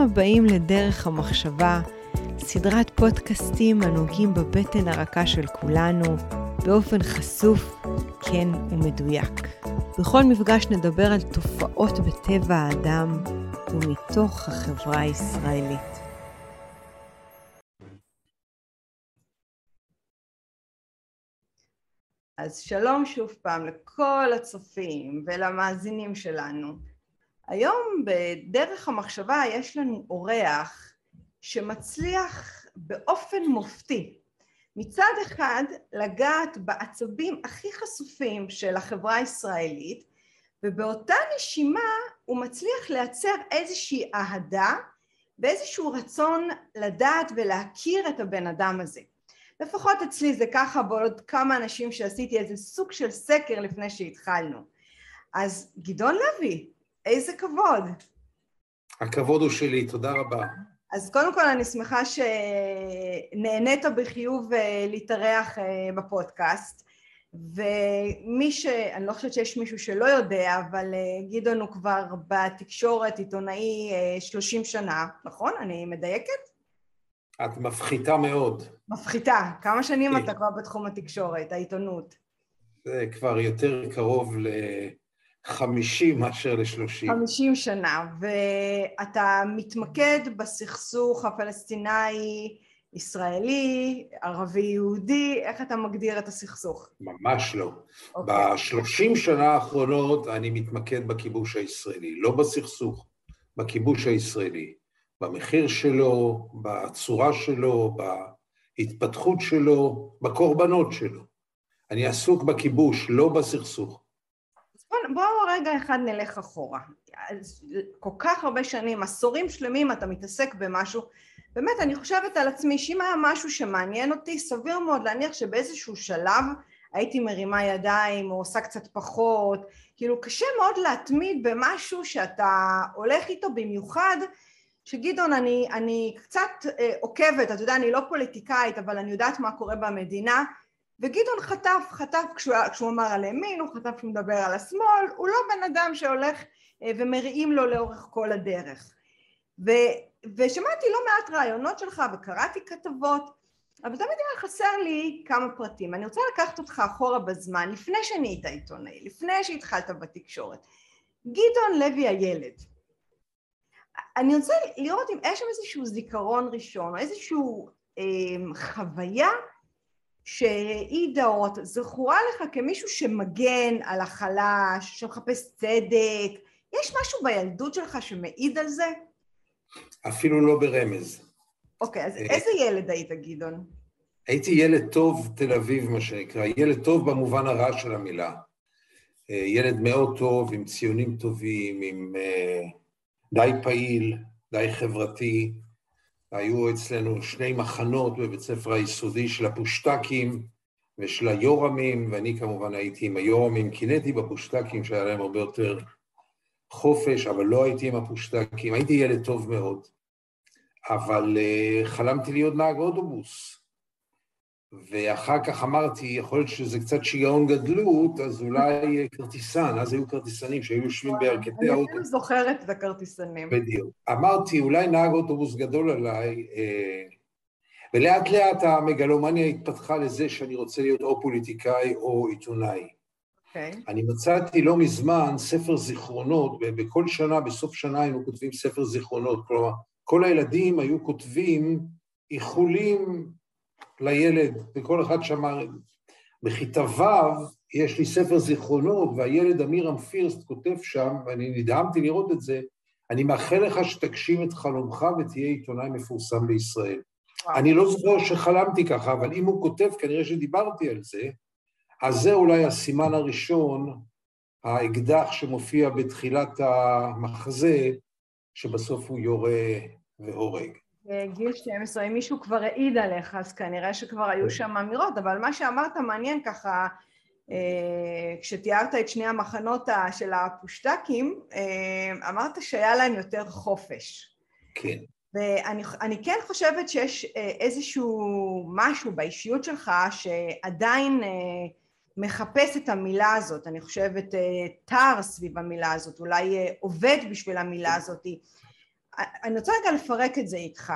הבאים לדרך המחשבה, סדרת פודקאסטים הנוגעים בבטן הרכה של כולנו, באופן חשוף, כן ומדויק. בכל מפגש נדבר על תופעות בטבע האדם ומתוך החברה הישראלית. אז שלום שוב פעם לכל הצופים ולמאזינים שלנו. היום בדרך המחשבה יש לנו אורח שמצליח באופן מופתי מצד אחד לגעת בעצבים הכי חשופים של החברה הישראלית ובאותה נשימה הוא מצליח לייצר איזושהי אהדה ואיזשהו רצון לדעת ולהכיר את הבן אדם הזה. לפחות אצלי זה ככה בעוד כמה אנשים שעשיתי איזה סוג של סקר לפני שהתחלנו. אז גדעון לוי, איזה כבוד. הכבוד הוא שלי, תודה רבה. אז קודם כל אני שמחה שנהנית בחיוב אה, להתארח אה, בפודקאסט ומי ש... אני לא חושבת שיש מישהו שלא יודע, אבל אה, גדעון הוא כבר בתקשורת עיתונאי 30 שנה, נכון? אני מדייקת? את מפחיתה מאוד. מפחיתה. כמה שנים אתה כבר בתחום התקשורת, העיתונות? זה כבר יותר קרוב ל-50 מאשר ל-30. 50 שנה, ואתה מתמקד בסכסוך הפלסטיני ישראלי, ערבי-יהודי, איך אתה מגדיר את הסכסוך? ממש לא. Okay. אוקיי. בשלושים שנה האחרונות אני מתמקד בכיבוש הישראלי, לא בסכסוך, בכיבוש הישראלי. במחיר שלו, בצורה שלו, בהתפתחות שלו, בקורבנות שלו. אני עסוק בכיבוש, לא בסכסוך. בואו בוא רגע אחד נלך אחורה. כל כך הרבה שנים, עשורים שלמים אתה מתעסק במשהו, באמת אני חושבת על עצמי שאם היה משהו שמעניין אותי, סביר מאוד להניח שבאיזשהו שלב הייתי מרימה ידיים או עושה קצת פחות, כאילו קשה מאוד להתמיד במשהו שאתה הולך איתו במיוחד שגדעון אני, אני קצת אה, עוקבת, אתה יודע אני לא פוליטיקאית אבל אני יודעת מה קורה במדינה וגדעון חטף, חטף כשהוא, כשהוא אמר על ימין, הוא חטף כשהוא מדבר על השמאל, הוא לא בן אדם שהולך אה, ומריעים לו לאורך כל הדרך ו, ושמעתי לא מעט רעיונות שלך וקראתי כתבות אבל תמיד היה חסר לי כמה פרטים. אני רוצה לקחת אותך אחורה בזמן, לפני שנהיית עיתונאי, לפני שהתחלת בתקשורת. גדעון לוי הילד, אני רוצה לראות אם יש שם איזשהו זיכרון ראשון, או איזושהי אה, חוויה שהעידה או זכורה לך כמישהו שמגן על החלש, שמחפש צדק, יש משהו בילדות שלך שמעיד על זה? אפילו לא ברמז. אוקיי, אז אה, איזה ילד היית, גדעון? הייתי ילד טוב תל אביב, מה שנקרא, ילד טוב במובן הרע של המילה. אה, ילד מאוד טוב, עם ציונים טובים, עם... Uh, די פעיל, די חברתי. היו אצלנו שני מחנות בבית ספר היסודי של הפושטקים ושל היורמים, ואני כמובן הייתי עם היורמים, קינאתי בפושטקים שהיה להם הרבה יותר חופש, אבל לא הייתי עם הפושטקים, הייתי ילד טוב מאוד. אבל uh, חלמתי להיות נהג אוטובוס. ואחר כך אמרתי, יכול להיות שזה קצת שיגעון גדלות, אז אולי כרטיסן, אז היו כרטיסנים שהיו יושבים בירכתי האוטובוס. אני זוכרת את הכרטיסנים. בדיוק. אמרתי, אולי נהג אוטובוס גדול עליי, אה, ולאט לאט המגלומניה התפתחה לזה שאני רוצה להיות או פוליטיקאי או עיתונאי. Okay. אוקיי. אני מצאתי לא מזמן ספר זיכרונות, ובכל שנה, בסוף שנה היינו כותבים ספר זיכרונות, כלומר, כל הילדים היו כותבים איחולים לילד, וכל אחד שמר... בכיתה ו' יש לי ספר זיכרונות, והילד אמירם פירסט כותב שם, ואני נדהמתי לראות את זה, אני מאחל לך שתגשים את חלומך ותהיה עיתונאי מפורסם בישראל. וואו. אני לא זוכר שחלמתי ככה, אבל אם הוא כותב, כנראה שדיברתי על זה, אז זה אולי הסימן הראשון, האקדח שמופיע בתחילת המחזה, שבסוף הוא יורה והורג. גיל 12, אם מישהו כבר העיד עליך, אז כנראה שכבר היו כן. שם אמירות, אבל מה שאמרת מעניין ככה, אה, כשתיארת את שני המחנות של הפושטקים, אה, אמרת שהיה להם יותר חופש. כן. ואני כן חושבת שיש אה, איזשהו משהו באישיות שלך שעדיין מחפש את המילה הזאת, אני חושבת תר סביב המילה הזאת, אולי עובד בשביל המילה הזאת. אני רוצה רגע לפרק את זה איתך.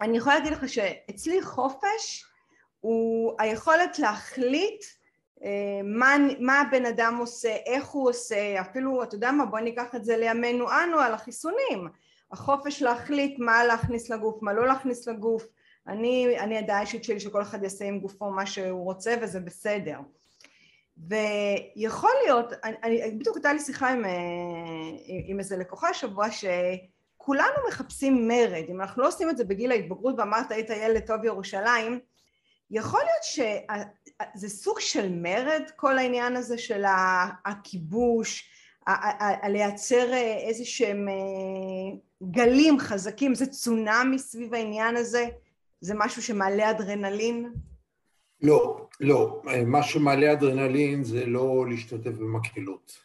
אני יכולה להגיד לך שאצלי חופש הוא היכולת להחליט אה, מה, מה הבן אדם עושה, איך הוא עושה, אפילו, אתה יודע מה, בוא ניקח את זה לימינו אנו על החיסונים. החופש להחליט מה להכניס לגוף, מה לא להכניס לגוף. אני, אני הדעה האישית שלי שכל אחד יעשה עם גופו מה שהוא רוצה וזה בסדר. ויכול להיות, אני, אני, בדיוק הייתה לי שיחה עם, אה, עם איזה לקוחה שבוע שכולנו מחפשים מרד, אם אנחנו לא עושים את זה בגיל ההתבגרות ואמרת היית ילד טוב ירושלים, יכול להיות שזה סוג של מרד כל העניין הזה של הכיבוש, לייצר איזה שהם אה, גלים חזקים, זה צונאמי סביב העניין הזה? זה משהו שמעלה אדרנלין? לא, לא. מה שמעלה אדרנלין זה לא להשתתף במקהלות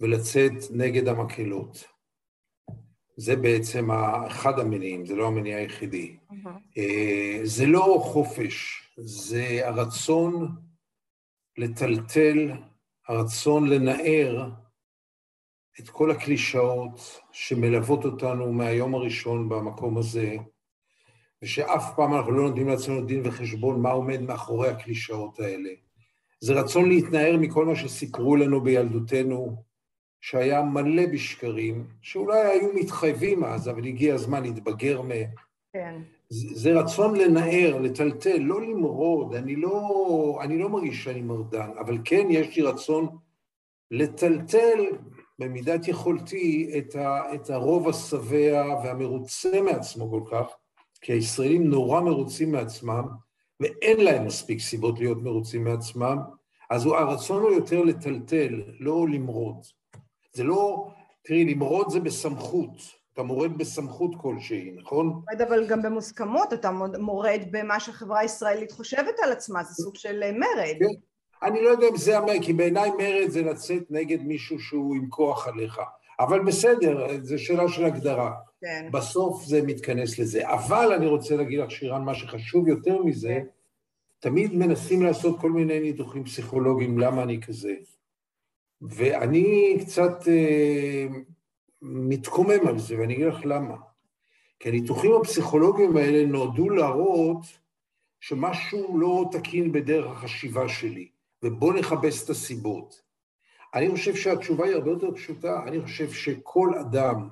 ולצאת נגד המקהלות. זה בעצם אחד המניעים, זה לא המניע היחידי. Mm-hmm. זה לא חופש, זה הרצון לטלטל, הרצון לנער את כל הקלישאות שמלוות אותנו מהיום הראשון במקום הזה, ושאף פעם אנחנו לא נותנים לעצמנו דין וחשבון מה עומד מאחורי הקלישאות האלה. זה רצון להתנער מכל מה שסיפרו לנו בילדותנו, שהיה מלא בשקרים, שאולי היו מתחייבים אז, אבל הגיע הזמן להתבגר מהם. כן. זה רצון לנער, לטלטל, לא למרוד, אני לא, אני לא מרגיש שאני מרדן, אבל כן יש לי רצון לטלטל במידת יכולתי את, ה, את הרוב השבע והמרוצה מעצמו כל כך, כי הישראלים נורא מרוצים מעצמם, ואין להם מספיק סיבות להיות מרוצים מעצמם, אז הרצון הוא יותר לטלטל, לא למרוד. זה לא, תראי, למרוד זה בסמכות, אתה מורד בסמכות כלשהי, נכון? מורד אבל גם במוסכמות, אתה מורד במה שהחברה הישראלית חושבת על עצמה, זה סוג של אה, מרד. כן. אני לא יודע אם זה המרד, כי בעיניי מרד זה לצאת נגד מישהו שהוא עם כוח עליך. אבל בסדר, זו שאלה של הגדרה. כן. בסוף זה מתכנס לזה. אבל אני רוצה להגיד לך, שירן, מה שחשוב יותר מזה, כן. תמיד מנסים לעשות כל מיני ניתוחים פסיכולוגיים, למה אני כזה. ואני קצת אה, מתקומם על זה, ואני אגיד לך למה. כי הניתוחים הפסיכולוגיים האלה נועדו להראות שמשהו לא תקין בדרך החשיבה שלי, ובואו נכבס את הסיבות. אני חושב שהתשובה היא הרבה יותר פשוטה. אני חושב שכל אדם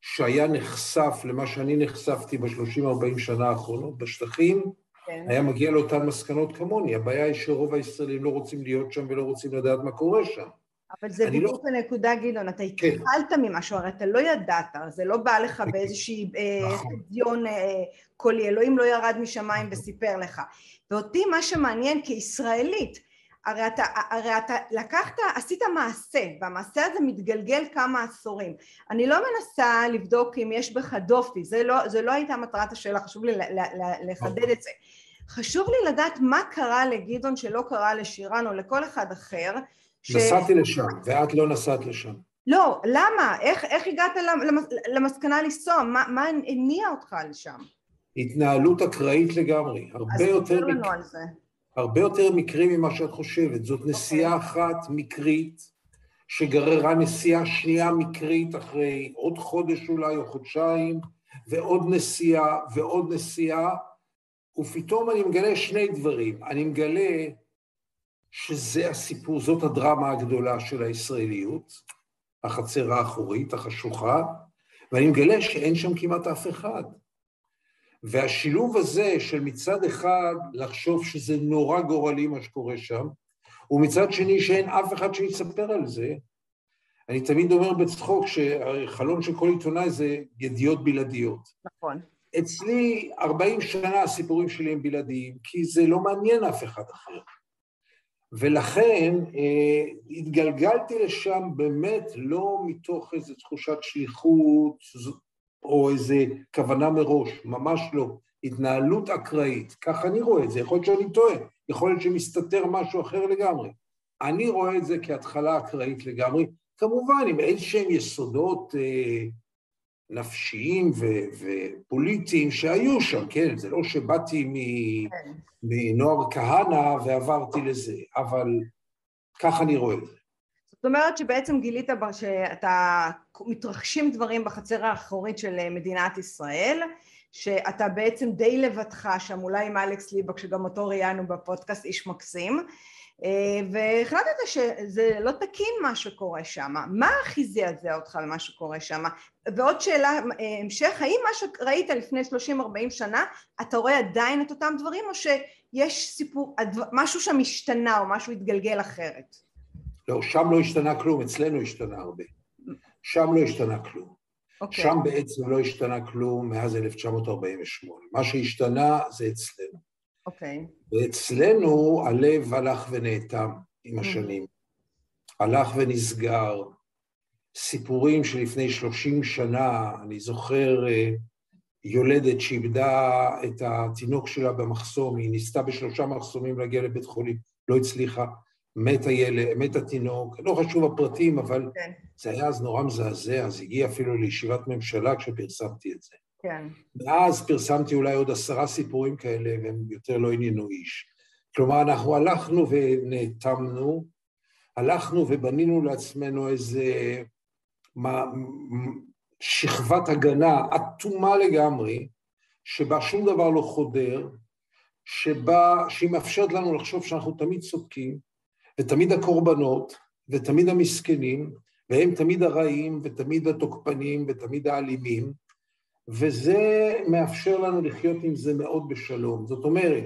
שהיה נחשף למה שאני נחשפתי בשלושים-ארבעים שנה האחרונות בשטחים, כן. היה מגיע לאותן מסקנות כמוני. הבעיה היא שרוב הישראלים לא רוצים להיות שם ולא רוצים לדעת מה קורה שם. אבל זה לא- בדיוק לא... הנקודה, גדעון, אתה כן. התחלת כן. ממשהו, הרי אתה לא ידעת, זה לא בא לך. באיזושהי חדיון אה, נכון. אה, קולי, אלוהים לא ירד משמיים וסיפר לך. ואותי מה שמעניין כישראלית, הרי אתה, הרי אתה לקחת, עשית מעשה, והמעשה הזה מתגלגל כמה עשורים. אני לא מנסה לבדוק אם יש בך דופי, זה לא, זה לא הייתה מטרת השאלה, חשוב לי לחדד את זה. חשוב לי לדעת מה קרה לגדעון שלא קרה לשירן או לכל אחד אחר. נסעתי לשם, ואת לא נסעת לשם. לא, למה? איך, איך הגעת למסקנה לנסוע? מה, מה הניע אותך לשם? התנהלות אקראית לגמרי. הרבה יותר... מק... על זה. הרבה יותר מקרי ממה שאת חושבת. זאת okay. נסיעה אוקיי. אחת מקרית, שגררה נסיעה שנייה מקרית אחרי עוד חודש אולי או חודשיים, ועוד נסיעה ועוד נסיעה, ופתאום אני מגלה שני דברים. אני מגלה שזה הסיפור, זאת הדרמה הגדולה של הישראליות, החצר האחורית, החשוכה, ואני מגלה שאין שם כמעט אף אחד. והשילוב הזה של מצד אחד לחשוב שזה נורא גורלי מה שקורה שם, ומצד שני שאין אף אחד שיספר על זה, אני תמיד אומר בצחוק שהחלום של כל עיתונאי זה ידיעות בלעדיות. נכון. אצלי 40 שנה הסיפורים שלי הם בלעדיים, כי זה לא מעניין אף אחד אחר. ולכן אה, התגלגלתי לשם באמת לא מתוך איזו תחושת שליחות או איזו כוונה מראש, ממש לא. התנהלות אקראית, כך אני רואה את זה, יכול להיות שאני טועה, יכול להיות שמסתתר משהו אחר לגמרי. אני רואה את זה כהתחלה אקראית לגמרי, כמובן עם איזשהם יסודות אה, נפשיים ו- ופוליטיים שהיו שם, כן? זה לא שבאתי כן. מנוער כהנא ועברתי לזה, אבל כך אני רואה את זה. זאת אומרת שבעצם גילית שאתה מתרחשים דברים בחצר האחורית של מדינת ישראל, שאתה בעצם די לבדך שם, אולי עם אלכס ליבק שגם אותו ראיינו בפודקאסט, איש מקסים, אה, והחלטת שזה לא תקין מה שקורה שם. מה הכי זעזע אותך על מה שקורה שם? ועוד שאלה, אה, המשך, האם מה שראית לפני 30-40 שנה, אתה רואה עדיין את אותם דברים, או שיש סיפור, משהו שם השתנה או משהו התגלגל אחרת? לא, שם לא השתנה כלום, אצלנו השתנה הרבה. שם לא השתנה כלום. Okay. אוקיי. שם בעצם לא השתנה כלום מאז 1948. מה שהשתנה זה אצלנו. אוקיי. Okay. ואצלנו הלב הלך ונאטם עם השנים. Mm-hmm. הלך ונסגר. סיפורים שלפני 30 שנה, אני זוכר אה, יולדת שאיבדה את התינוק שלה במחסום, היא ניסתה בשלושה מחסומים להגיע לבית חולים, לא הצליחה. מת הילד, מת התינוק, לא חשוב הפרטים, אבל כן. זה היה אז נורא מזעזע, אז הגיע אפילו לישיבת ממשלה כשפרסמתי את זה. כן. ואז פרסמתי אולי עוד עשרה סיפורים כאלה, והם יותר לא עניינו איש. כלומר, אנחנו הלכנו ונאטמנו, הלכנו ובנינו לעצמנו איזה מה, שכבת הגנה אטומה לגמרי, שבה שום דבר לא חודר, שבה, שהיא מאפשרת לנו לחשוב שאנחנו תמיד צודקים, ותמיד הקורבנות, ותמיד המסכנים, והם תמיד הרעים, ותמיד התוקפנים, ותמיד האלימים, וזה מאפשר לנו לחיות עם זה מאוד בשלום. זאת אומרת,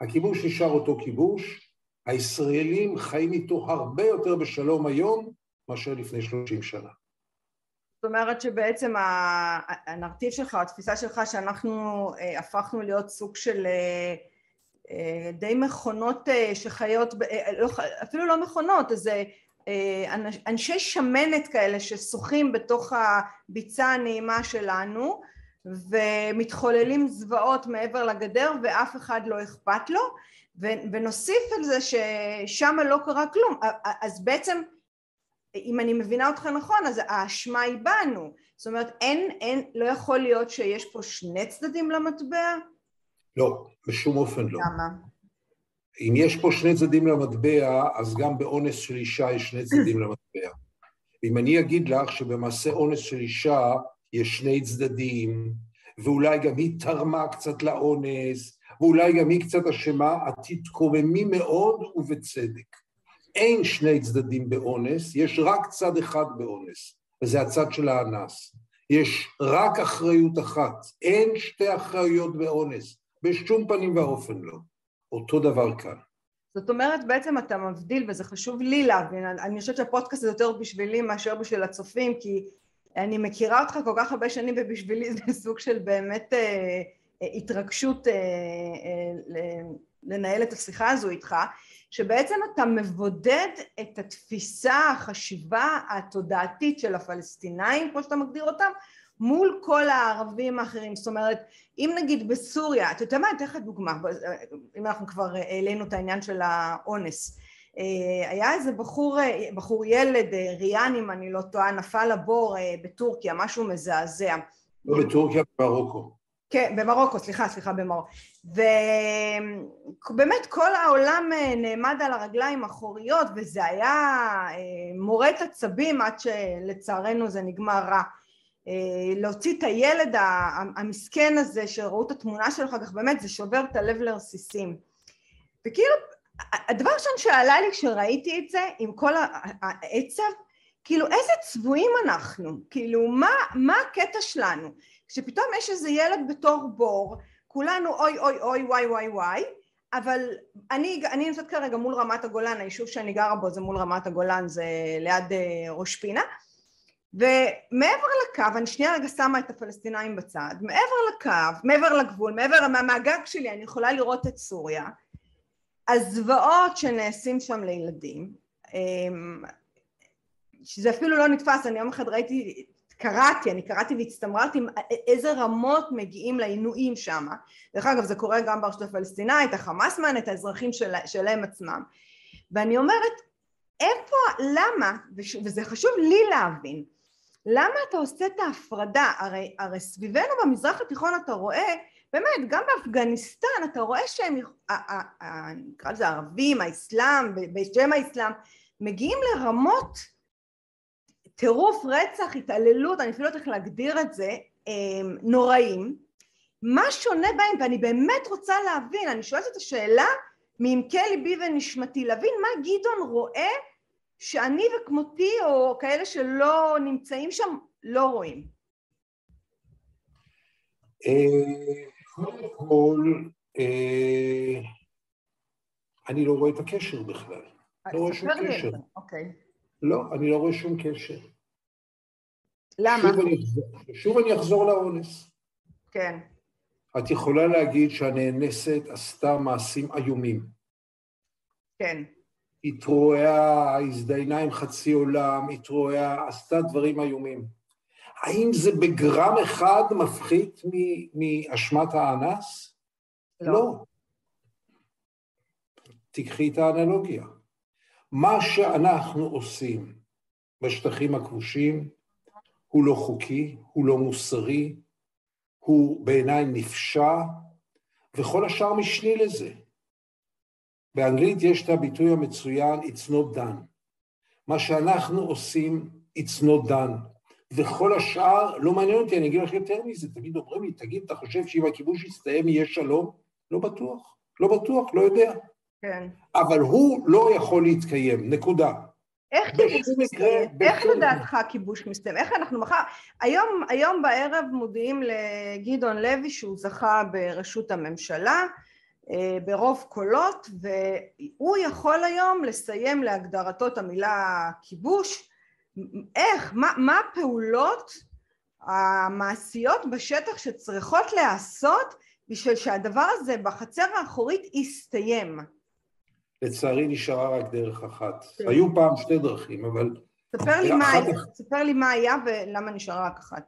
הכיבוש נשאר אותו כיבוש, הישראלים חיים איתו הרבה יותר בשלום היום מאשר לפני 30 שנה. זאת אומרת שבעצם הנרטיב שלך, התפיסה שלך שאנחנו אה, הפכנו להיות סוג של אה, אה, די מכונות שחיות, לא, אפילו לא מכונות, איזה אנשי שמנת כאלה ששוחים בתוך הביצה הנעימה שלנו ומתחוללים זוועות מעבר לגדר ואף אחד לא אכפת לו ונוסיף על זה ששם לא קרה כלום אז בעצם אם אני מבינה אותך נכון אז האשמה היא בנו זאת אומרת אין, אין, לא יכול להיות שיש פה שני צדדים למטבע? לא, בשום אופן לא. למה? אם יש פה שני צדדים למטבע, אז גם באונס של אישה יש שני צדדים למטבע. ואם אני אגיד לך שבמעשה אונס של אישה יש שני צדדים, ואולי גם היא תרמה קצת לאונס, ואולי גם היא קצת אשמה, את תתקוממי מאוד ובצדק. אין שני צדדים באונס, יש רק צד אחד באונס, וזה הצד של האנס. יש רק אחריות אחת, אין שתי אחריות באונס. בשום פנים ואופן לא. אותו דבר כאן. זאת אומרת בעצם אתה מבדיל וזה חשוב לי להבין, אני חושבת שהפודקאסט זה יותר בשבילי מאשר בשביל הצופים כי אני מכירה אותך כל כך הרבה שנים ובשבילי זה סוג של באמת אה, אה, התרגשות אה, אה, לנהל את השיחה הזו איתך שבעצם אתה מבודד את התפיסה, החשיבה התודעתית של הפלסטינאים כמו שאתה מגדיר אותם מול כל הערבים האחרים, זאת אומרת אם נגיד בסוריה, אתה יודע מה, אני אתן לך דוגמה, אם אנחנו כבר העלינו את העניין של האונס, היה איזה בחור, בחור ילד, ריאן אם אני לא טועה, נפל לבור בטורקיה, משהו מזעזע. לא בטורקיה, במרוקו. כן, במרוקו, סליחה, סליחה, במרוקו. ובאמת כל העולם נעמד על הרגליים האחוריות וזה היה מורט עצבים עד שלצערנו זה נגמר רע. אה, להוציא את הילד המסכן הזה שראו את התמונה שלו אחר כך, באמת זה שובר את הלב לרסיסים. וכאילו, הדבר הראשון שעלה לי כשראיתי את זה, עם כל העצב, כאילו איזה צבועים אנחנו, כאילו מה, מה הקטע שלנו? כשפתאום יש איזה ילד בתור בור, כולנו אוי אוי אוי וואי וואי וואי, אבל אני, אני נמצאת כרגע מול רמת הגולן, היישוב שאני גרה בו זה מול רמת הגולן, זה ליד אה, ראש פינה, ומעבר לקו, אני שנייה רגע שמה את הפלסטינאים בצד, מעבר לקו, מעבר לגבול, מעבר מהגג שלי אני יכולה לראות את סוריה, הזוועות שנעשים שם לילדים, אמ, שזה אפילו לא נתפס, אני יום אחד ראיתי, קראתי, אני קראתי והצטמררתי איזה רמות מגיעים לעינויים שם, דרך אגב זה קורה גם ברשות הפלסטינאית, החמאס מן את האזרחים של, שלהם עצמם, ואני אומרת איפה, למה, וזה חשוב לי להבין, למה אתה עושה את ההפרדה? הרי, הרי סביבנו במזרח התיכון אתה רואה, באמת, גם באפגניסטן אתה רואה שהם, נקרא לזה ערבים, האסלאם, בשם האסלאם, מגיעים לרמות טירוף, רצח, התעללות, אני אפילו לא יודעת איך להגדיר את זה, אמ, נוראים. מה שונה בהם, ואני באמת רוצה להבין, אני שואלת את השאלה מעמקי ליבי ונשמתי, להבין מה גדעון רואה שאני וכמותי או כאלה שלא נמצאים שם לא רואים. קודם כל, אה, אני לא רואה את הקשר בכלל. לא רואה שום קשר. אוקיי. לא, אני לא רואה שום קשר. למה? שוב אני, שוב אני אחזור לאונס. כן. את יכולה להגיד שהנאנסת עשתה מעשים איומים. כן. התרועעה, הזדיינה עם חצי עולם, התרועעה, עשתה דברים איומים. האם זה בגרם אחד מפחית מאשמת האנס? לא. לא. תיקחי את האנלוגיה. מה שאנחנו עושים בשטחים הכבושים הוא לא חוקי, הוא לא מוסרי, הוא בעיניי נפשע, וכל השאר משני לזה. באנגלית יש את הביטוי המצוין It's not done. מה שאנחנו עושים, It's not done. וכל השאר לא מעניין אותי, אני אגיד לך יותר מזה, תמיד אומרים לי, תגיד, אתה חושב שאם הכיבוש יסתיים יהיה שלום? לא בטוח, לא בטוח, לא יודע. כן. אבל הוא לא יכול להתקיים, נקודה. איך כיבוש מסתיים? איך לדעתך כיבוש מסתיים? איך אנחנו מחר... היום, היום בערב מודיעים לגדעון לוי שהוא זכה בראשות הממשלה אה, ברוב קולות והוא יכול היום לסיים להגדרתו את המילה כיבוש איך, מה, מה הפעולות המעשיות בשטח שצריכות להיעשות בשביל שהדבר הזה בחצר האחורית יסתיים? לצערי נשארה רק דרך אחת. כן. היו פעם שתי דרכים, אבל... ספר לי, מה, היה, ספר לי מה היה ולמה נשארה רק אחת.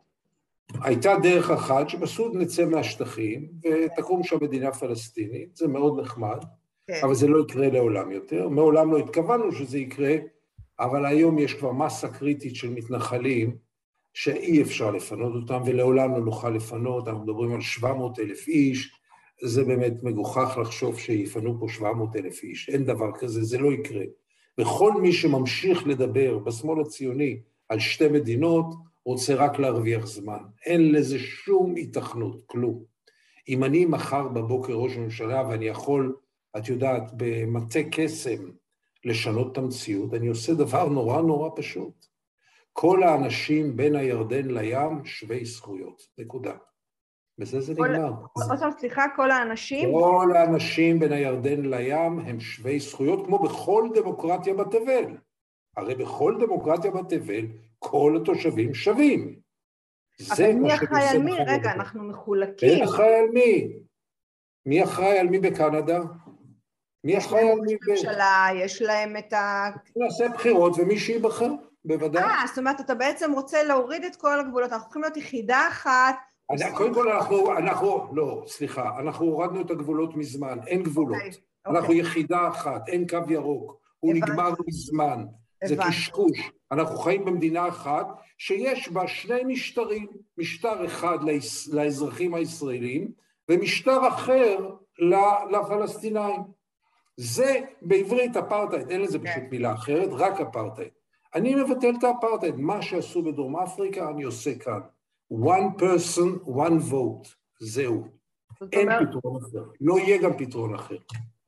הייתה דרך אחת שפשוט נצא מהשטחים ותקום שם מדינה פלסטינית, זה מאוד נחמד, כן. אבל זה לא יקרה לעולם יותר. מעולם לא התכוונו שזה יקרה, אבל היום יש כבר מסה קריטית של מתנחלים שאי אפשר לפנות אותם ולעולם לא נוכל לפנות, אנחנו מדברים על 700 אלף איש, זה באמת מגוחך לחשוב שיפנו פה 700 אלף איש, אין דבר כזה, זה לא יקרה. וכל מי שממשיך לדבר בשמאל הציוני על שתי מדינות, רוצה רק להרוויח זמן. אין לזה שום התכנות, כלום. אם אני מחר בבוקר ראש הממשלה ואני יכול, את יודעת, במטה קסם לשנות את המציאות, אני עושה דבר נורא נורא פשוט. כל האנשים בין הירדן לים שווי זכויות, נקודה. בזה זה נגמר. עוד פעם, סליחה, כל האנשים? כל האנשים בין הירדן לים הם שווי זכויות, כמו בכל דמוקרטיה בתבל. הרי בכל דמוקרטיה בתבל כל התושבים שווים. אבל מי אחראי על מי? רגע, אנחנו מחולקים. מי אחראי על מי? מי אחראי על מי בקנדה? מי על מי? בממשלה, יש להם את ה... נעשה בחירות ומי שייבחר, בוודאי. אה, זאת אומרת, אתה בעצם רוצה להוריד את כל הגבולות, אנחנו צריכים להיות יחידה אחת. קודם כל אנחנו, אנחנו, לא, סליחה, אנחנו הורדנו את הגבולות מזמן, אין גבולות. אוקיי, אנחנו אוקיי. יחידה אחת, אין קו ירוק, הוא נגמר מזמן. זה קשקוש. אנחנו חיים במדינה אחת שיש בה שני משטרים, משטר אחד לאזרחים הישראלים ומשטר אחר לפלסטינאים. זה בעברית אפרטהייד, אין לזה פשוט כן. מילה אחרת, רק אפרטהייד. אני מבטל את האפרטהייד, מה שעשו בדרום אפריקה אני עושה כאן. one person, one vote, זהו. אין אומר... פתרון אחר, לא יהיה גם פתרון אחר.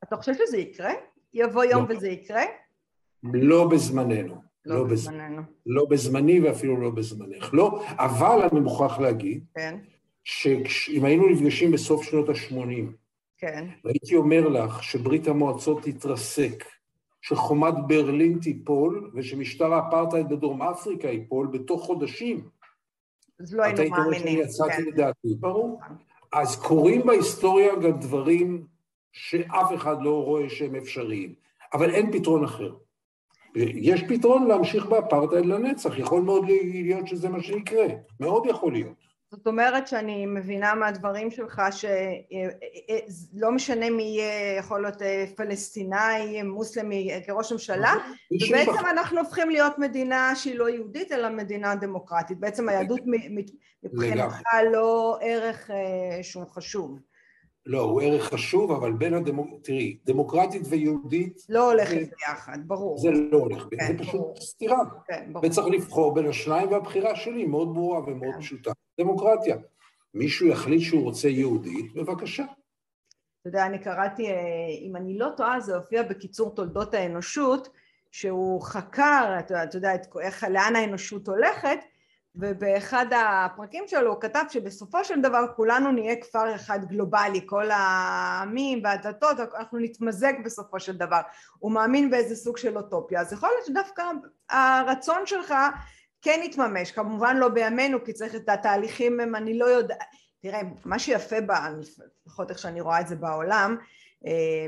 אתה חושב שזה יקרה? יבוא יום לא. וזה יקרה? לא בזמננו. לא, לא בזמננו. לא בזמני ואפילו לא בזמנך. לא, אבל אני מוכרח להגיד, כן. שאם היינו נפגשים בסוף שנות ה-80, כן. הייתי אומר לך שברית המועצות תתרסק, שחומת ברלין תיפול ושמשטר האפרטהייד בדרום אפריקה ייפול בתוך חודשים. אז לא היינו מאמינים. את היית אומרת שאני יצאתי לדעתי, ברור. אז קורים בהיסטוריה גם דברים שאף אחד לא רואה שהם אפשריים, אבל אין פתרון אחר. יש פתרון להמשיך באפרטהייד לנצח, יכול מאוד להיות שזה מה שיקרה, מאוד יכול להיות. זאת אומרת שאני מבינה מהדברים שלך שלא משנה מי יהיה, יכול להיות אה, פלסטיני, מוסלמי כראש ממשלה, ובעצם אנחנו הופכים להיות מדינה שהיא לא יהודית אלא מדינה דמוקרטית, בעצם היהדות מבחינתך לא ערך אה, שהוא חשוב. לא, הוא ערך חשוב, אבל בין הדמוק... תראי, דמוקרטית ויהודית... לא הולכת. ביחד, ברור. זה לא הולך ביחד, כן, זה פשוט ברור. סתירה. כן, ברור. וצריך לבחור בין השניים, והבחירה שלי מאוד ברורה ומאוד כן. פשוטה. דמוקרטיה. מישהו יחליט שהוא רוצה יהודית, בבקשה. אתה יודע, אני קראתי, אה, אם אני לא טועה, זה הופיע בקיצור תולדות האנושות, שהוא חקר, אתה יודע, איך, לאן האנושות הולכת, ובאחד הפרקים שלו הוא כתב שבסופו של דבר כולנו נהיה כפר אחד גלובלי, כל העמים והדתות, אנחנו נתמזג בסופו של דבר. הוא מאמין באיזה סוג של אוטופיה. אז יכול להיות שדווקא הרצון שלך כן יתממש, כמובן לא בימינו, כי צריך את התהליכים, הם, אני לא יודעת, תראה, מה שיפה, לפחות איך שאני רואה את זה בעולם, אה,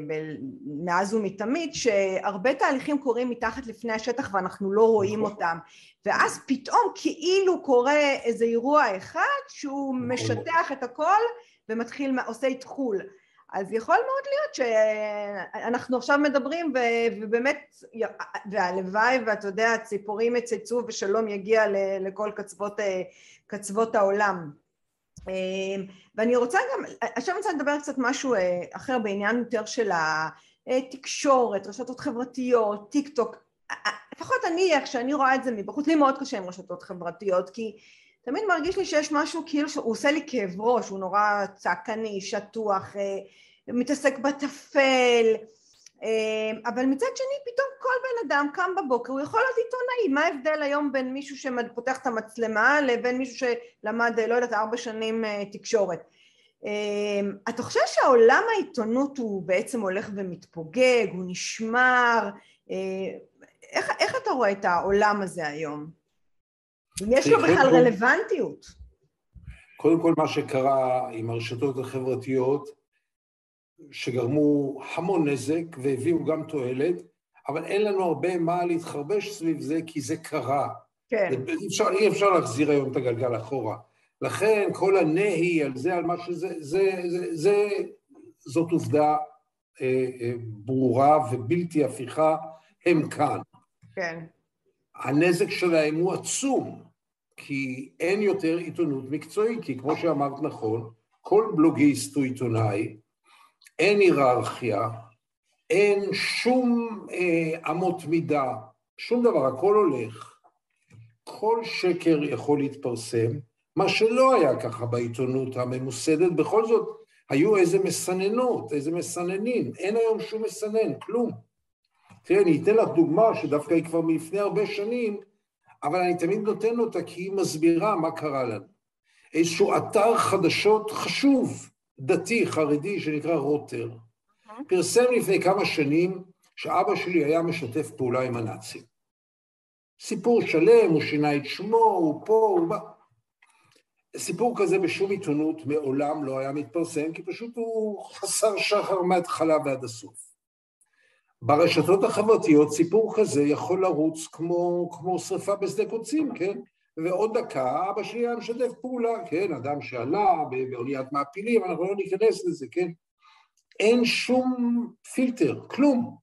מאז ומתמיד, שהרבה תהליכים קורים מתחת לפני השטח ואנחנו לא רואים נכון. אותם, ואז פתאום כאילו קורה איזה אירוע אחד שהוא נכון. משטח את הכל ומתחיל, עושה איתחול. אז יכול מאוד להיות שאנחנו עכשיו מדברים ובאמת, והלוואי ואתה יודע, ציפורים יצצו ושלום יגיע לכל קצוות, אה, קצוות העולם. אמ, ואני רוצה גם, עכשיו אני רוצה לדבר קצת משהו אה, אחר בעניין יותר של התקשורת, רשתות חברתיות, טיק טוק, לפחות אני, איך שאני רואה את זה מבחוץ, לי מאוד קשה עם רשתות חברתיות, כי תמיד מרגיש לי שיש משהו כאילו שהוא עושה לי כאב ראש, הוא נורא צעקני, שטוח, אה, מתעסק בטפל, אמ, אבל מצד שני פתאום כל בן אדם קם בבוקר הוא יכול להיות עיתונאי. מה ההבדל היום בין מישהו שפותח את המצלמה לבין מישהו שלמד לא יודעת ארבע שנים אה, תקשורת? אתה חושב שהעולם העיתונות הוא בעצם הולך ומתפוגג הוא נשמר? אה, איך, איך אתה רואה את העולם הזה היום? אם יש לו בכלל רלוונטיות קודם כל מה שקרה עם הרשתות החברתיות שגרמו המון נזק והביאו גם תועלת, אבל אין לנו הרבה מה להתחרבש סביב זה, כי זה קרה. כן. אי, אפשר, אי אפשר להחזיר היום את הגלגל אחורה. לכן כל הנהי על זה, על מה שזה, זה, זה, זה, זאת עובדה אה, אה, ברורה ובלתי הפיכה, הם כאן. כן. הנזק שלהם הוא עצום, כי אין יותר עיתונות מקצועית, כי כמו שאמרת נכון, כל בלוגיסט הוא עיתונאי, אין היררכיה, אין שום אה, אמות מידה, שום דבר, הכל הולך. כל שקר יכול להתפרסם, מה שלא היה ככה בעיתונות הממוסדת, בכל זאת היו איזה מסננות, איזה מסננים, אין היום שום מסנן, כלום. תראה, אני אתן לך דוגמה שדווקא היא כבר מלפני הרבה שנים, אבל אני תמיד נותן אותה כי היא מסבירה מה קרה לנו. איזשהו אתר חדשות חשוב, דתי, חרדי, שנקרא רוטר, פרסם לפני כמה שנים שאבא שלי היה משתף פעולה עם הנאצים. סיפור שלם, הוא שינה את שמו, הוא פה, הוא בא. סיפור כזה בשום עיתונות מעולם לא היה מתפרסם, כי פשוט הוא חסר שחר מההתחלה ועד הסוף. ברשתות החברתיות סיפור כזה יכול לרוץ כמו, כמו שרפה בשדה קוצים, כן? ועוד דקה אבא שלי היה משתף פעולה, כן, אדם שעלה באוניית מעפילים, אנחנו לא ניכנס לזה, כן? אין שום פילטר, כלום.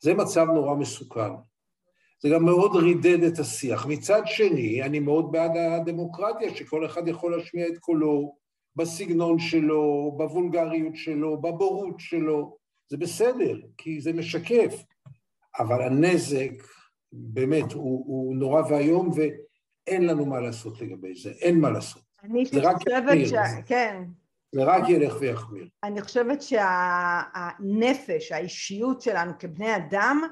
זה מצב נורא מסוכן. זה גם מאוד רידד את השיח. מצד שני, אני מאוד בעד הדמוקרטיה, שכל אחד יכול להשמיע את קולו בסגנון שלו, בוולגריות שלו, בבורות שלו. זה בסדר, כי זה משקף. אבל הנזק, באמת, הוא, הוא נורא ואיום, ו... אין לנו מה לעשות לגבי זה, אין מה לעשות. אני חושבת ש... כן. זה רק ילך ויחמיר. אני חושבת שהנפש, האישיות שלנו כבני אדם,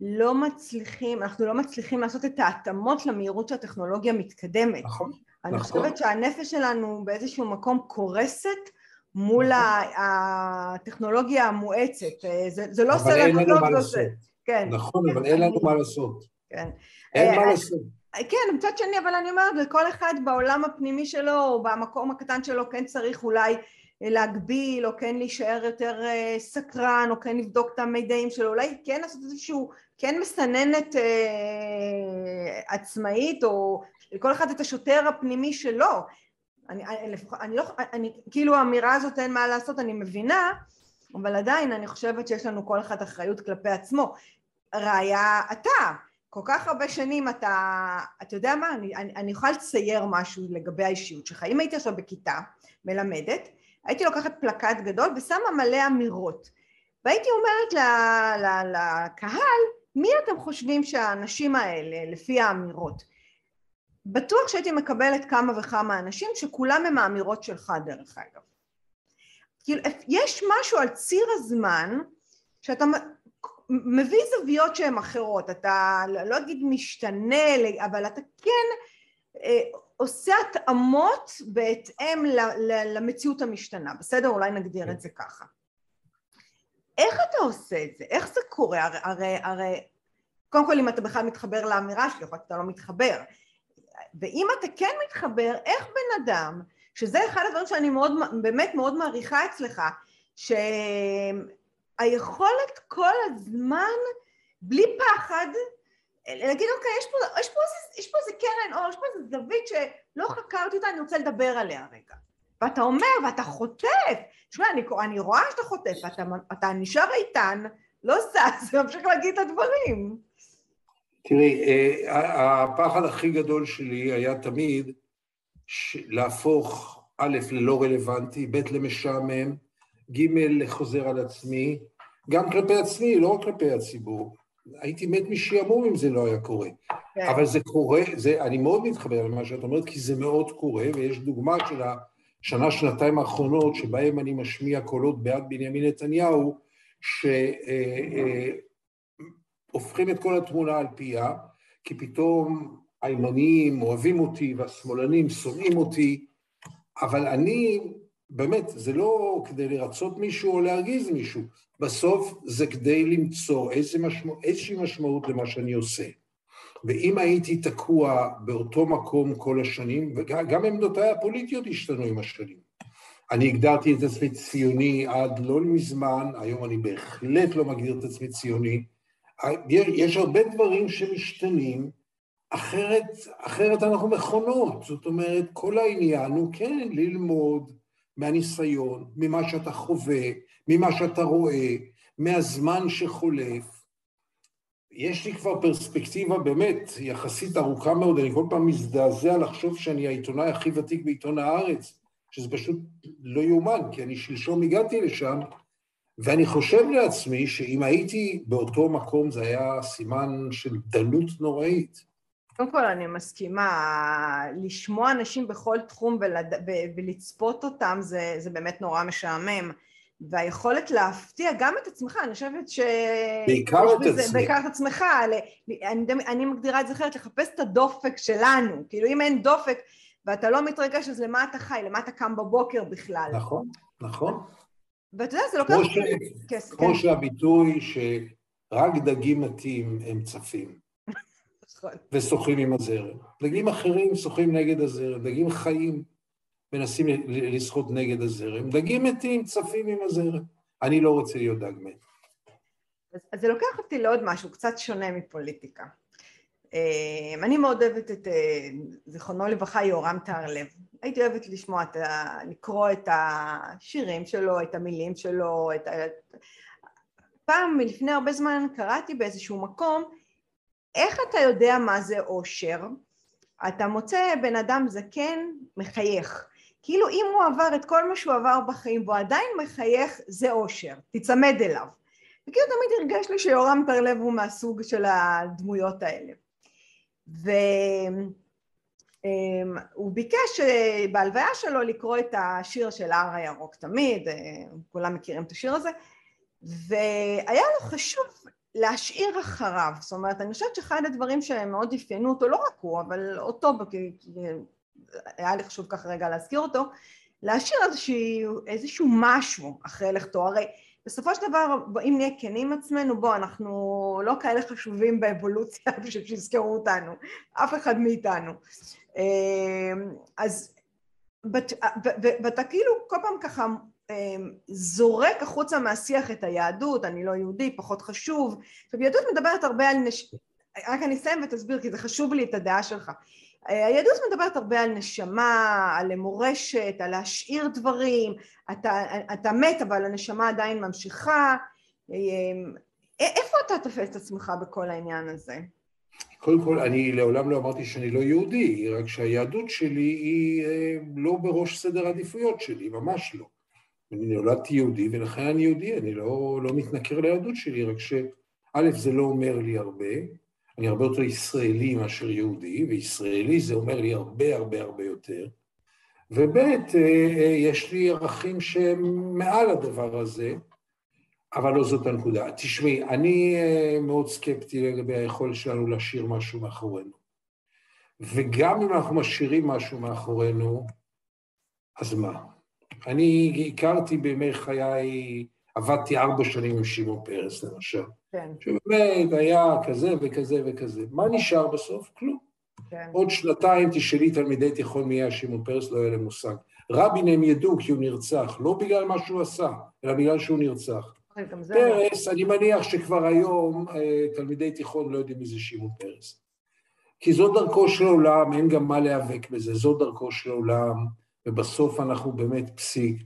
לא מצליחים, אנחנו לא מצליחים לעשות את ההתאמות למהירות שהטכנולוגיה מתקדמת. נכון, אני נכון. חושבת שהנפש שלנו באיזשהו מקום קורסת מול נכון. הטכנולוגיה המואצת. זה, זה לא עושה לנו טוב, זה עושה. כן. נכון, אבל אין לנו מה לעשות. כן. אין מה אה, לעשות. כן, מצד שני, אבל אני אומרת, לכל אחד בעולם הפנימי שלו, או במקום הקטן שלו, כן צריך אולי אה, להגביל, או כן להישאר יותר אה, סקרן, או כן לבדוק את המידעים שלו, אולי כן לעשות איזשהו, כן מסננת אה, עצמאית, או לכל אחד את השוטר הפנימי שלו. אני, אני, אני לא, אני, כאילו האמירה הזאת אין מה לעשות, אני מבינה, אבל עדיין אני חושבת שיש לנו כל אחד אחריות כלפי עצמו. ראיה אתה, כל כך הרבה שנים אתה, אתה יודע מה, אני, אני, אני יכולה לצייר משהו לגבי האישיות שלך. אם הייתי עכשיו בכיתה מלמדת, הייתי לוקחת פלקט גדול ושמה מלא אמירות. והייתי אומרת לקהל, מי אתם חושבים שהאנשים האלה, לפי האמירות? בטוח שהייתי מקבלת כמה וכמה אנשים שכולם הם האמירות שלך דרך אגב. כאילו, יש משהו על ציר הזמן שאתה מביא זוויות שהן אחרות, אתה לא אגיד משתנה, אבל אתה כן אה, עושה התאמות בהתאם למציאות המשתנה, בסדר? אולי נגדיר את זה ככה. איך אתה עושה את זה? איך זה קורה? הרי, הרי, הרי קודם כל אם אתה בכלל מתחבר לאמירה שלי, יכול להיות שאתה לא מתחבר. ואם אתה כן מתחבר, איך בן אדם, שזה אחד הדברים שאני מאוד, באמת מאוד מעריכה אצלך, שהיכולת כל הזמן, בלי פחד, להגיד אוקיי, יש פה, יש פה, יש פה איזה קרן אור, יש פה איזה זווית שלא חקרתי אותה, אני רוצה לדבר עליה רגע. ואתה אומר, ואתה חוטף, תשמע, אני, אני רואה שאתה חוטף, ואתה נשאר איתן, לא זז, ממשיך להגיד את הדברים. תראי, אה, הפחד הכי גדול שלי היה תמיד להפוך א', ללא רלוונטי, ב', למשעמם, ג', לחוזר על עצמי, גם כלפי עצמי, לא רק כלפי הציבור. הייתי מת משעמום אם זה לא היה קורה. כן. אבל זה קורה, זה, אני מאוד מתחבר למה שאת אומרת, כי זה מאוד קורה, ויש דוגמה של השנה, שנתיים האחרונות, שבהם אני משמיע קולות בעד בנימין נתניהו, שהופכים אה, אה, את כל התמונה על פיה, כי פתאום הימניים אוהבים אותי והשמאלנים שונאים אותי, אבל אני, באמת, זה לא כדי לרצות מישהו או להרגיז מישהו, בסוף זה כדי למצוא איזה משמע, איזושהי משמעות למה שאני עושה. ואם הייתי תקוע באותו מקום כל השנים, וגם עמדותיי הפוליטיות השתנו עם השנים. אני הגדרתי את עצמי ציוני עד לא מזמן, היום אני בהחלט לא מגדיר את עצמי ציוני. יש הרבה דברים שמשתנים, אחרת, אחרת אנחנו מכונות. זאת אומרת, כל העניין הוא כן ללמוד מהניסיון, ממה שאתה חווה, ממה שאתה רואה, מהזמן שחולף. יש לי כבר פרספקטיבה באמת יחסית ארוכה מאוד, אני כל פעם מזדעזע לחשוב שאני העיתונאי הכי ותיק בעיתון הארץ, שזה פשוט לא יאומן, כי אני שלשום הגעתי לשם, ואני חושב לעצמי שאם הייתי באותו מקום זה היה סימן של דלות נוראית. קודם כל אני מסכימה, לשמוע אנשים בכל תחום ולד... ולצפות אותם זה, זה באמת נורא משעמם. והיכולת להפתיע גם את עצמך, אני חושבת ש... בעיקר את עצמך. בעיקר את עצמך. אני, אני מגדירה את זה אחרת, לחפש את הדופק שלנו. כאילו אם אין דופק ואתה לא מתרגש, אז למה אתה חי? למה אתה קם בבוקר בכלל? נכון, נכון. ואתה יודע, זה לוקח... כמו, ש... כס, כמו כן. שהביטוי שרק דגים מתים הם צפים. נכון. ושוחים עם הזרם. דגים אחרים שוחים נגד הזרם, דגים חיים מנסים לשחות נגד הזרם, דגים מתים צפים עם הזרם. אני לא רוצה להיות דג מת. אז, אז זה לוקח אותי לעוד משהו קצת שונה מפוליטיקה. אה, אני מאוד אוהבת את, אה, זיכרונו לברכה, יורם טהרלב. הייתי אוהבת לשמוע, את ה, לקרוא את השירים שלו, את המילים שלו, את ה... פעם, מלפני הרבה זמן, קראתי באיזשהו מקום, איך אתה יודע מה זה אושר? אתה מוצא בן אדם זקן, מחייך. כאילו אם הוא עבר את כל מה שהוא עבר בחיים והוא עדיין מחייך, זה אושר, תצמד אליו. וכאילו תמיד הרגש לי שיורם טרלב הוא מהסוג של הדמויות האלה. והוא אמ, ביקש אה, בהלוויה שלו לקרוא את השיר של הר הירוק תמיד, אה, כולם מכירים את השיר הזה, והיה לו חשוב להשאיר אחריו, זאת אומרת אני חושבת שאחד הדברים שהם מאוד אפיינו אותו, לא רק הוא, אבל אותו, היה לי חשוב ככה רגע להזכיר אותו, להשאיר איזשהו, איזשהו משהו אחרי לכתו, הרי בסופו של דבר אם נהיה כנים עצמנו, בוא אנחנו לא כאלה חשובים באבולוציה בשביל שיזכרו אותנו, אף אחד מאיתנו, אמ, אז ואתה כאילו כל פעם ככה אמ, זורק החוצה מהשיח את היהדות, אני לא יהודי, פחות חשוב. עכשיו יהדות מדברת הרבה על נש... רק אני אסיים ותסביר כי זה חשוב לי את הדעה שלך. היהדות מדברת הרבה על נשמה, על מורשת, על להשאיר דברים, אתה, אתה מת אבל הנשמה עדיין ממשיכה. איפה אתה תופס את עצמך בכל העניין הזה? קודם כל, אני לעולם לא אמרתי שאני לא יהודי, רק שהיהדות שלי היא אה, לא בראש סדר העדיפויות שלי, ממש לא. אני נולדתי יהודי ולכן אני יהודי, אני לא, לא מתנכר ליהדות שלי, רק שא' זה לא אומר לי הרבה, אני הרבה יותר ישראלי מאשר יהודי, וישראלי זה אומר לי הרבה הרבה הרבה יותר, וב' אה, אה, יש לי ערכים שהם מעל הדבר הזה, אבל לא זאת הנקודה. תשמעי, אני אה, מאוד סקפטי לגבי היכולת שלנו להשאיר משהו מאחורינו. וגם אם אנחנו משאירים משהו מאחורינו, אז מה? אני הכרתי בימי חיי, עבדתי ארבע שנים עם שמעון פרס למשל. כן. שבאמת היה כזה וכזה וכזה. מה נשאר בסוף? כלום. כן. עוד שנתיים תשאלי תלמידי תיכון מי היה שמעון פרס, לא היה להם מושג. רבין הם ידעו כי הוא נרצח, לא בגלל מה שהוא עשה, אלא בגלל שהוא נרצח. פרס, אני מניח שכבר היום אה, תלמידי תיכון לא יודעים מי זה שמעון פרס. כי זו דרכו של עולם, אין גם מה להיאבק בזה, זו דרכו של עולם, ובסוף אנחנו באמת פסיק.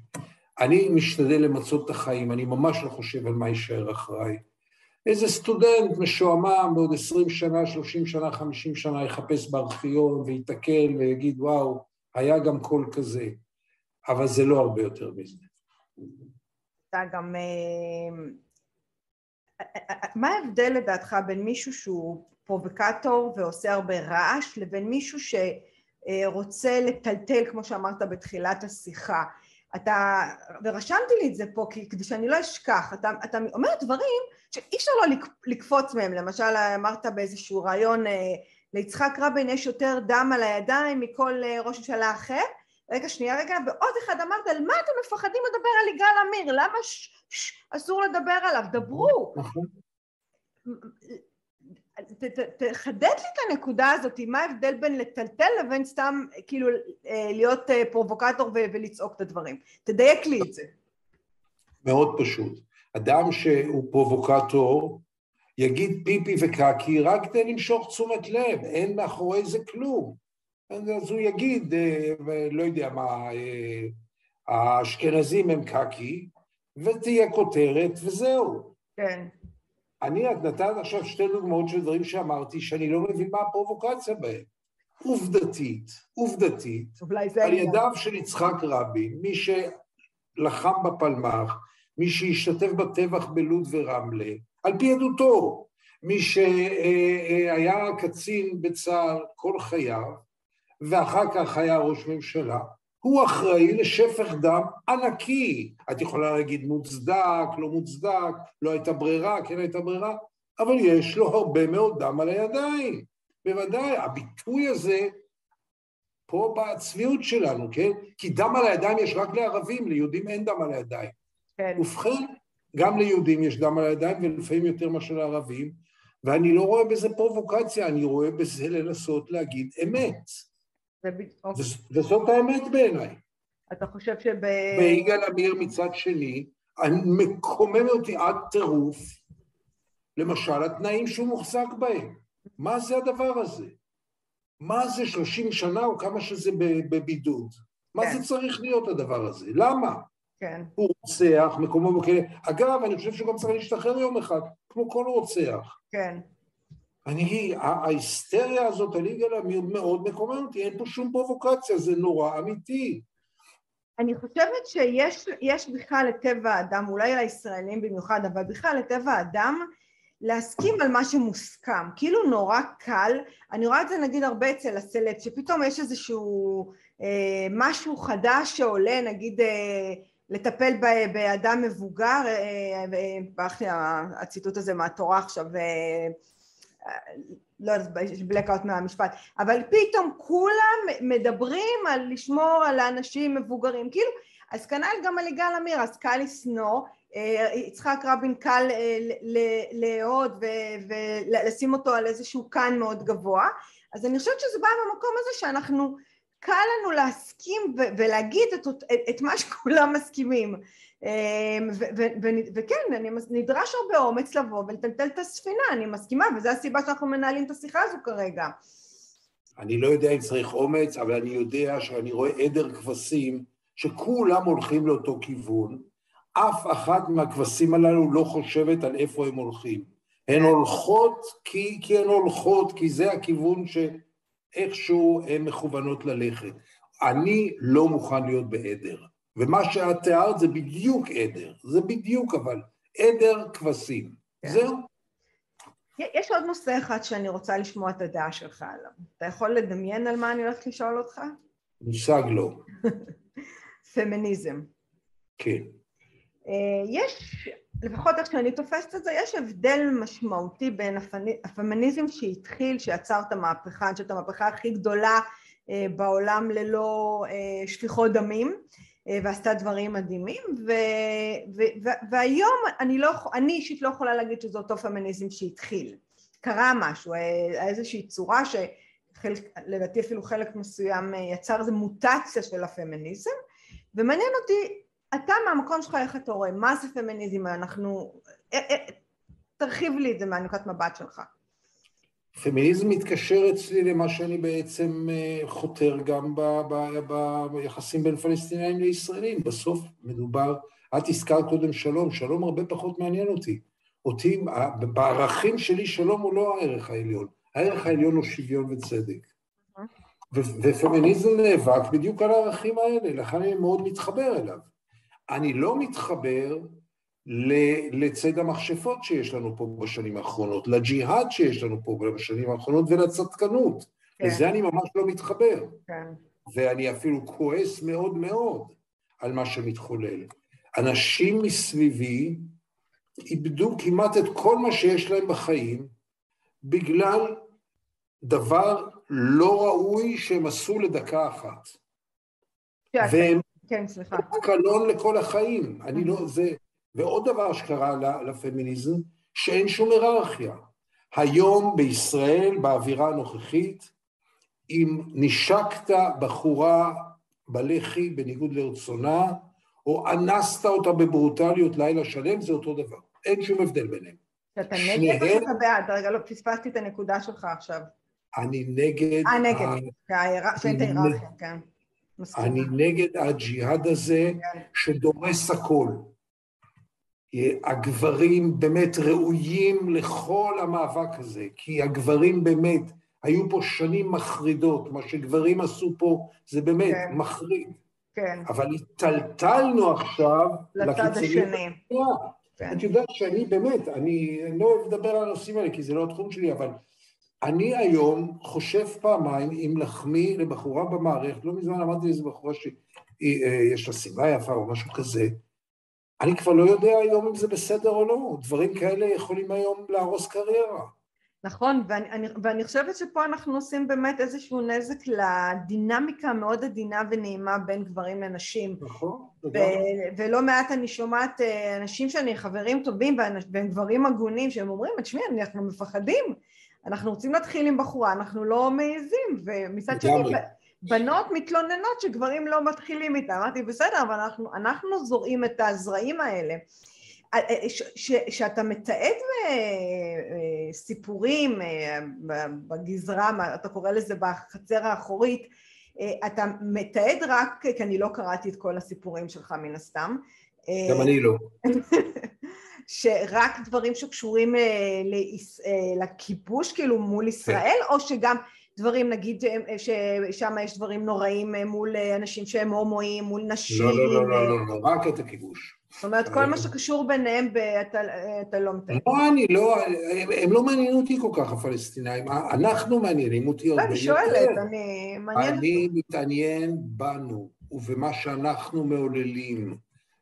אני משתדל למצות את החיים, אני ממש לא חושב על מה יישאר אחריי. איזה סטודנט משועמם בעוד עשרים שנה, שלושים שנה, חמישים שנה, יחפש בארכיון וייתקל ויגיד, וואו, היה גם קול כזה. אבל זה לא הרבה יותר מזה. אתה גם... אה, מה ההבדל לדעתך בין מישהו שהוא פרובוקטור ועושה הרבה רעש לבין מישהו שרוצה לטלטל, כמו שאמרת בתחילת השיחה? אתה, ורשמתי לי את זה פה כדי שאני לא אשכח, אתה, אתה אומר דברים שאי אפשר לא לקפוץ מהם, למשל אמרת באיזשהו רעיון אה, ליצחק רבין יש יותר דם על הידיים מכל אה, ראש ממשלה אחר, רגע שנייה רגע, ועוד אחד אמרת על מה אתם מפחדים לדבר על יגאל עמיר, למה ש, ש, אסור לדבר עליו, דברו. נכון. תחדד לי את הנקודה הזאת, מה ההבדל בין לטלטל לבין סתם כאילו אה, להיות אה, פרובוקטור ולצעוק את הדברים. תדייק לי את זה. מאוד פשוט. אדם שהוא פרובוקטור יגיד פיפי וקקי רק כדי למשוך תשומת לב, אין מאחורי זה כלום. אז הוא יגיד, אה, לא יודע מה, האשכנזים הם קקי, ותהיה כותרת וזהו. כן. אני, את נתת עכשיו שתי דוגמאות של דברים שאמרתי, שאני לא מבין מה הפרובוקציה בהם. עובדתית, עובדתית, על ידיו של יצחק רבין, מי שלחם בפלמ"ח, מי שהשתתף בטבח בלוד ורמלה, על פי עדותו, מי שהיה קצין בצה"ל כל חייו, ואחר כך היה ראש ממשלה, הוא אחראי לשפך דם ענקי. את יכולה להגיד מוצדק, לא מוצדק, לא הייתה ברירה, כן הייתה ברירה, אבל יש לו הרבה מאוד דם על הידיים. בוודאי, הביטוי הזה פה בצביעות שלנו, כן? כי דם על הידיים יש רק לערבים, ליהודים אין דם על הידיים. כן. ובכן, גם ליהודים יש דם על הידיים, ולפעמים יותר מאשר לערבים, ואני לא רואה בזה פרובוקציה, אני רואה בזה לנסות להגיד אמת. אוקיי. וזאת האמת בעיניי. אתה חושב שב... ויגאל עמיר מצד שני, מקומם אותי עד טירוף, למשל, התנאים שהוא מוחזק בהם. מה זה הדבר הזה? מה זה 30 שנה או כמה שזה בבידוד? מה כן. זה צריך להיות הדבר הזה? למה? כן. הוא רוצח, מקומו בכלא. אגב, אני חושב שהוא גם צריך להשתחרר יום אחד, כמו כל רוצח. כן. אני, ההיסטריה הזאת יגאל עמיר מאוד מקומם אותי, אין פה שום פרובוקציה, זה נורא אמיתי. אני חושבת שיש בכלל לטבע האדם, אולי לישראלים במיוחד, אבל בכלל לטבע האדם, להסכים על מה שמוסכם. כאילו נורא קל, אני רואה את זה נגיד הרבה אצל הסלט, שפתאום יש איזשהו אה, משהו חדש שעולה, נגיד אה, לטפל באדם מבוגר, אה, אה, אה, הציטוט הזה מהתורה עכשיו, אה, לא יודעת, יש בלקאוט מהמשפט, אבל פתאום כולם מדברים על לשמור על האנשים מבוגרים, כאילו, אז כנ"ל גם על יגאל עמיר, אז קל לשנוא, אה, יצחק רבין קל אה, לאהוד ולשים אותו על איזשהו קאן מאוד גבוה, אז אני חושבת שזה בא מהמקום הזה שאנחנו, קל לנו להסכים ולהגיד את, את מה שכולם מסכימים. אמ, וכן, אני נדרש הרבה אומץ לבוא ולטלטל את הספינה, אני מסכימה, וזו הסיבה שאנחנו מנהלים את השיחה הזו כרגע. אני לא יודע אם צריך אומץ, אבל אני יודע שאני רואה עדר כבשים שכולם הולכים לאותו כיוון, אף אחת מהכבשים הללו לא חושבת על איפה הם הולכים. הן הולכות כי, כי הן הולכות, כי זה הכיוון שאיכשהו הן מכוונות ללכת. אני לא מוכן להיות בעדר. ומה שאת תיארת זה בדיוק עדר, זה בדיוק אבל, עדר כבשים, כן. זהו. יש עוד נושא אחד שאני רוצה לשמוע את הדעה שלך עליו. אתה יכול לדמיין על מה אני הולכת לשאול אותך? מושג לא. פמיניזם. כן. אה, יש, לפחות איך שאני תופסת את זה, יש הבדל משמעותי בין הפמיניזם שהתחיל, שיצר את המהפכה, אני חושבת המהפכה הכי גדולה אה, בעולם ללא אה, שפיכות דמים, ועשתה דברים מדהימים, ו, ו, ו, והיום אני, לא, אני אישית לא יכולה להגיד שזה אותו פמיניזם שהתחיל. קרה משהו, איזושהי צורה שלדעתי אפילו חלק מסוים יצר איזו מוטציה של הפמיניזם, ומעניין אותי אתה מהמקום שלך איך אתה רואה, מה זה פמיניזם, אנחנו, אה, אה, תרחיב לי את זה מהנקודת מבט שלך. פמיניזם מתקשר אצלי למה שאני בעצם אה, חותר גם ביחסים בין פלסטינאים לישראלים. בסוף מדובר, את הזכרת קודם שלום, שלום הרבה פחות מעניין אותי. אותי, בערכים שלי שלום הוא לא הערך העליון, הערך העליון הוא שוויון וצדק. ופמיניזם נאבק בדיוק על הערכים האלה, לכן אני מאוד מתחבר אליו. אני לא מתחבר לציד המכשפות שיש לנו פה בשנים האחרונות, לג'יהאד שיש לנו פה בשנים האחרונות ולצדקנות. כן. לזה אני ממש לא מתחבר. כן. ואני אפילו כועס מאוד מאוד על מה שמתחולל. אנשים מסביבי איבדו כמעט את כל מה שיש להם בחיים בגלל דבר לא ראוי שהם עשו לדקה אחת. כן, והם כן, סליחה. קלון לכל החיים. אני לא, זה... ועוד דבר שקרה לפמיניזם, שאין שום היררכיה. היום בישראל, באווירה הנוכחית, אם נשקת בחורה בלחי בניגוד לרצונה, או אנסת אותה בברוטליות לילה שלם, זה אותו דבר. אין שום הבדל ביניהם. אתה נגד או שאתה בעד? רגע, לא, פספסתי את הנקודה שלך עכשיו. אני נגד... אה, נגד. שאין את ההיררכיה, כן. אני נגד הג'יהאד הזה כן. שדורס הכל. הגברים באמת ראויים לכל המאבק הזה, כי הגברים באמת, היו פה שנים מחרידות, מה שגברים עשו פה זה באמת כן. מחריד. כן. אבל היטלטלנו עכשיו לצד השני. כן. את יודעת שאני באמת, אני לא אוהב לדבר על הנושאים האלה כי זה לא התחום שלי, אבל אני היום חושב פעמיים אם לחמיא לבחורה במערכת, לא מזמן אמרתי לאיזו בחורה שיש לה סיבה יפה או משהו כזה, אני כבר לא יודע היום אם זה בסדר או לא, דברים כאלה יכולים היום להרוס קריירה. נכון, ואני, אני, ואני חושבת שפה אנחנו עושים באמת איזשהו נזק לדינמיקה המאוד עדינה ונעימה בין גברים לנשים. נכון, תודה. ולא מעט אני שומעת אה, אנשים שאני חברים טובים והם גברים הגונים שהם אומרים, תשמעי, אנחנו מפחדים. אנחנו רוצים להתחיל עם בחורה, אנחנו לא מעיזים, ומצד שני בנות מתלוננות שגברים לא מתחילים איתה, אמרתי בסדר, אבל אנחנו, אנחנו זורעים את הזרעים האלה. כשאתה מתעד סיפורים בגזרה, אתה קורא לזה בחצר האחורית, אתה מתעד רק, כי אני לא קראתי את כל הסיפורים שלך מן הסתם. גם אני לא. שרק דברים שקשורים אה, אה, לכיבוש כאילו מול ישראל, כן. או שגם דברים נגיד אה, ששם יש דברים נוראים מול אנשים שהם הומואים, מול נשים? לא, לא, לא, לא, לא, לא, רק את הכיבוש. זאת אומרת, כל מה שקשור ביניהם, אתה לא מתאר. לא, אני לא, הם לא מעניינים אותי כל כך, הפלסטינאים. אנחנו מעניינים אותי עוד. אני שואלת, אני מעניין. אני מתעניין בנו ובמה שאנחנו מעוללים.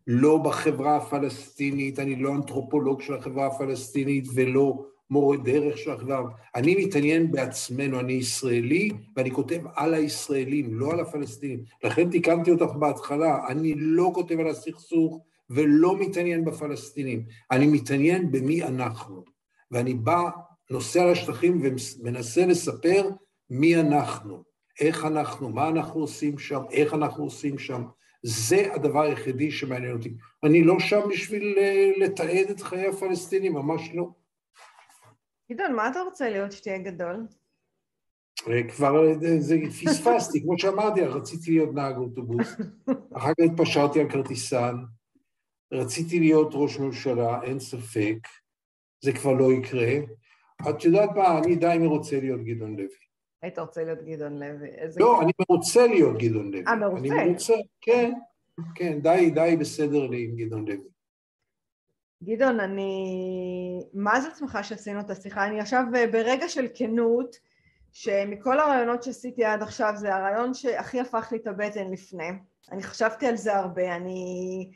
לא בחברה הפלסטינית, אני לא אנתרופולוג של החברה הפלסטינית ולא מורה דרך החברה, אני מתעניין בעצמנו, אני ישראלי, ואני כותב על הישראלים, לא על הפלסטינים. לכן תיקנתי אותך בהתחלה, אני לא כותב על הסכסוך ולא מתעניין בפלסטינים, אני מתעניין במי אנחנו. ואני בא, נוסע לשטחים ומנסה לספר מי אנחנו, איך אנחנו, מה אנחנו עושים שם, איך אנחנו עושים שם. זה הדבר היחידי שמעניין אותי. אני לא שם בשביל אה, לתעד את חיי הפלסטינים, ממש לא. גדעון, מה אתה רוצה להיות שתהיה גדול? אה, כבר אה, זה פספסתי, כמו שאמרתי, רציתי להיות נהג אוטובוס, אחר כך התפשרתי על כרטיסן, רציתי להיות ראש ממשלה, אין ספק, זה כבר לא יקרה. את יודעת מה, אני די מרוצה להיות גדעון לוי. היית רוצה להיות גדעון לוי. לא, אני מרוצה להיות גדעון לוי. אה, מרוצה? אני מרוצה, כן. כן, די, די בסדר לי עם גדעון לוי. גדעון, אני... מה זה שמחה שעשינו את השיחה? אני עכשיו ברגע של כנות, שמכל הרעיונות שעשיתי עד עכשיו זה הרעיון שהכי הפך לי את הבטן לפני. אני חשבתי על זה הרבה, אני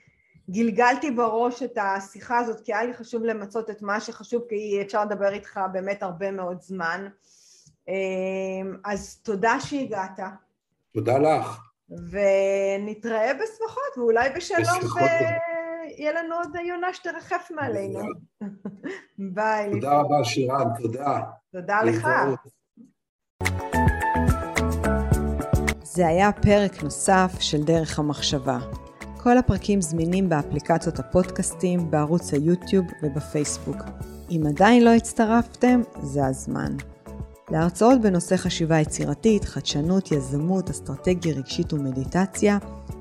גלגלתי בראש את השיחה הזאת כי היה לי חשוב למצות את מה שחשוב כי אפשר לדבר איתך באמת הרבה מאוד זמן. אמ, אז תודה שהגעת. תודה לך. ונתראה בשמחות ואולי בשלום ויהיה לנו עוד יונה שתרחף מעלינו. ביי. תודה רבה שירן, תודה. תודה לך. זה היה פרק נוסף של דרך המחשבה. כל הפרקים זמינים באפליקציות הפודקאסטים, בערוץ היוטיוב ובפייסבוק. אם עדיין לא הצטרפתם, זה הזמן. להרצאות בנושא חשיבה יצירתית, חדשנות, יזמות, אסטרטגיה רגשית ומדיטציה,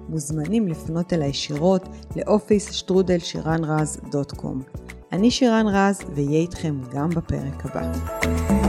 מוזמנים לפנות אל הישירות לאופיס שטרודל שירן רז דוט קום. אני שירן רז, ואהיה איתכם גם בפרק הבא.